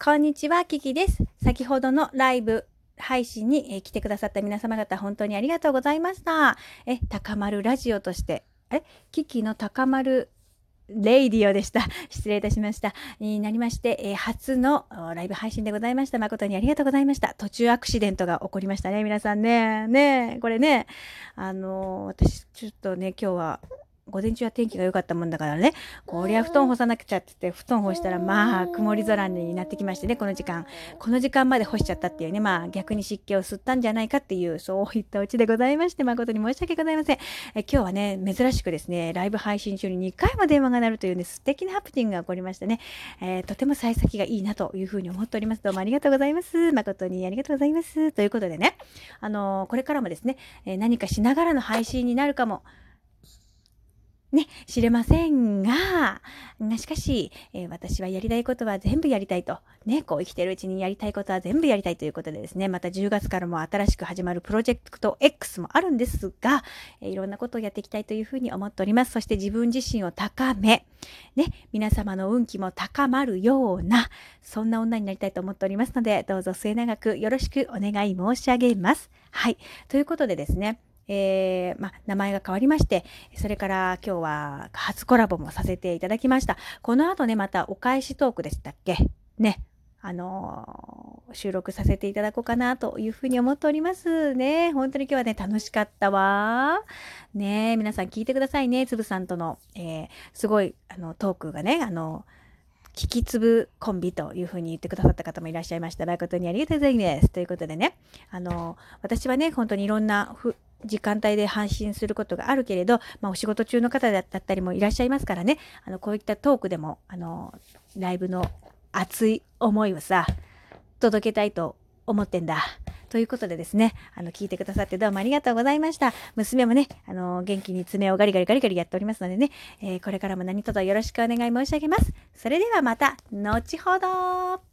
こんにちは、キキです。先ほどのライブ配信に、え来てくださった皆様方、本当にありがとうございました。え、高丸ラジオとして、あれキキの高丸レイディオでした。失礼いたしました。になりまして、えー初のライブ配信でございました。誠にありがとうございました。途中アクシデントが起こりましたね、皆さんね。ねこれね、あのー私、ちょっとね、今日は、午前中は天気が良かったもんだからね、こりゃ布団干さなくちゃって言って、布団干したら、まあ、曇り空になってきましてね、この時間。この時間まで干しちゃったっていうね、まあ、逆に湿気を吸ったんじゃないかっていう、そういったオチでございまして、誠に申し訳ございません。え今日はね、珍しくですね、ライブ配信中に2回も電話が鳴るというね、素敵なハプニングが起こりましてね、えーとても幸先がいいなというふうに思っております。どうもありがとうございます。誠にありがとうございます。ということでね、あのーこれからもですね、え何かしながらの配信になるかも、ね、知れませんが、しかし、えー私はやりたいことは全部やりたいと。ね、こう生きてるうちにやりたいことは全部やりたいということでですね、また10月からも新しく始まるプロジェクト X もあるんですが、えーいろんなことをやっていきたいというふうに思っております。そして自分自身を高め、ね、皆様の運気も高まるような、そんな女になりたいと思っておりますので、どうぞ末永くよろしくお願い申し上げます。はい。ということでですね、えーまあ、名前が変わりまして、それから今日は初コラボもさせていただきました。この後ね、またお返しトークでしたっけ？ね。あのー収録させていただこうかなというふうに思っておりますね。本当に今日はね、楽しかったわ。ね皆さん聞いてくださいね。つぶさんとの、えーすごい、あの、トークがね、あの、聞きつぶコンビというふうに言ってくださった方もいらっしゃいました。誠にありがとうございます。ということでね、あの、私はね、本当にいろんなふ時間帯で配信することがあるけれど、まあ、お仕事中の方だったりもいらっしゃいますからね、あの、こういったトークでも、あの、ライブの熱い思いをさ、届けたいと思ってんだ。ということでですね、あの、聞いてくださってどうもありがとうございました。娘もね、あの、元気に爪をガリガリガリガリやっておりますのでね、えーこれからも何卒よろしくお願い申し上げます。それではまた、後ほど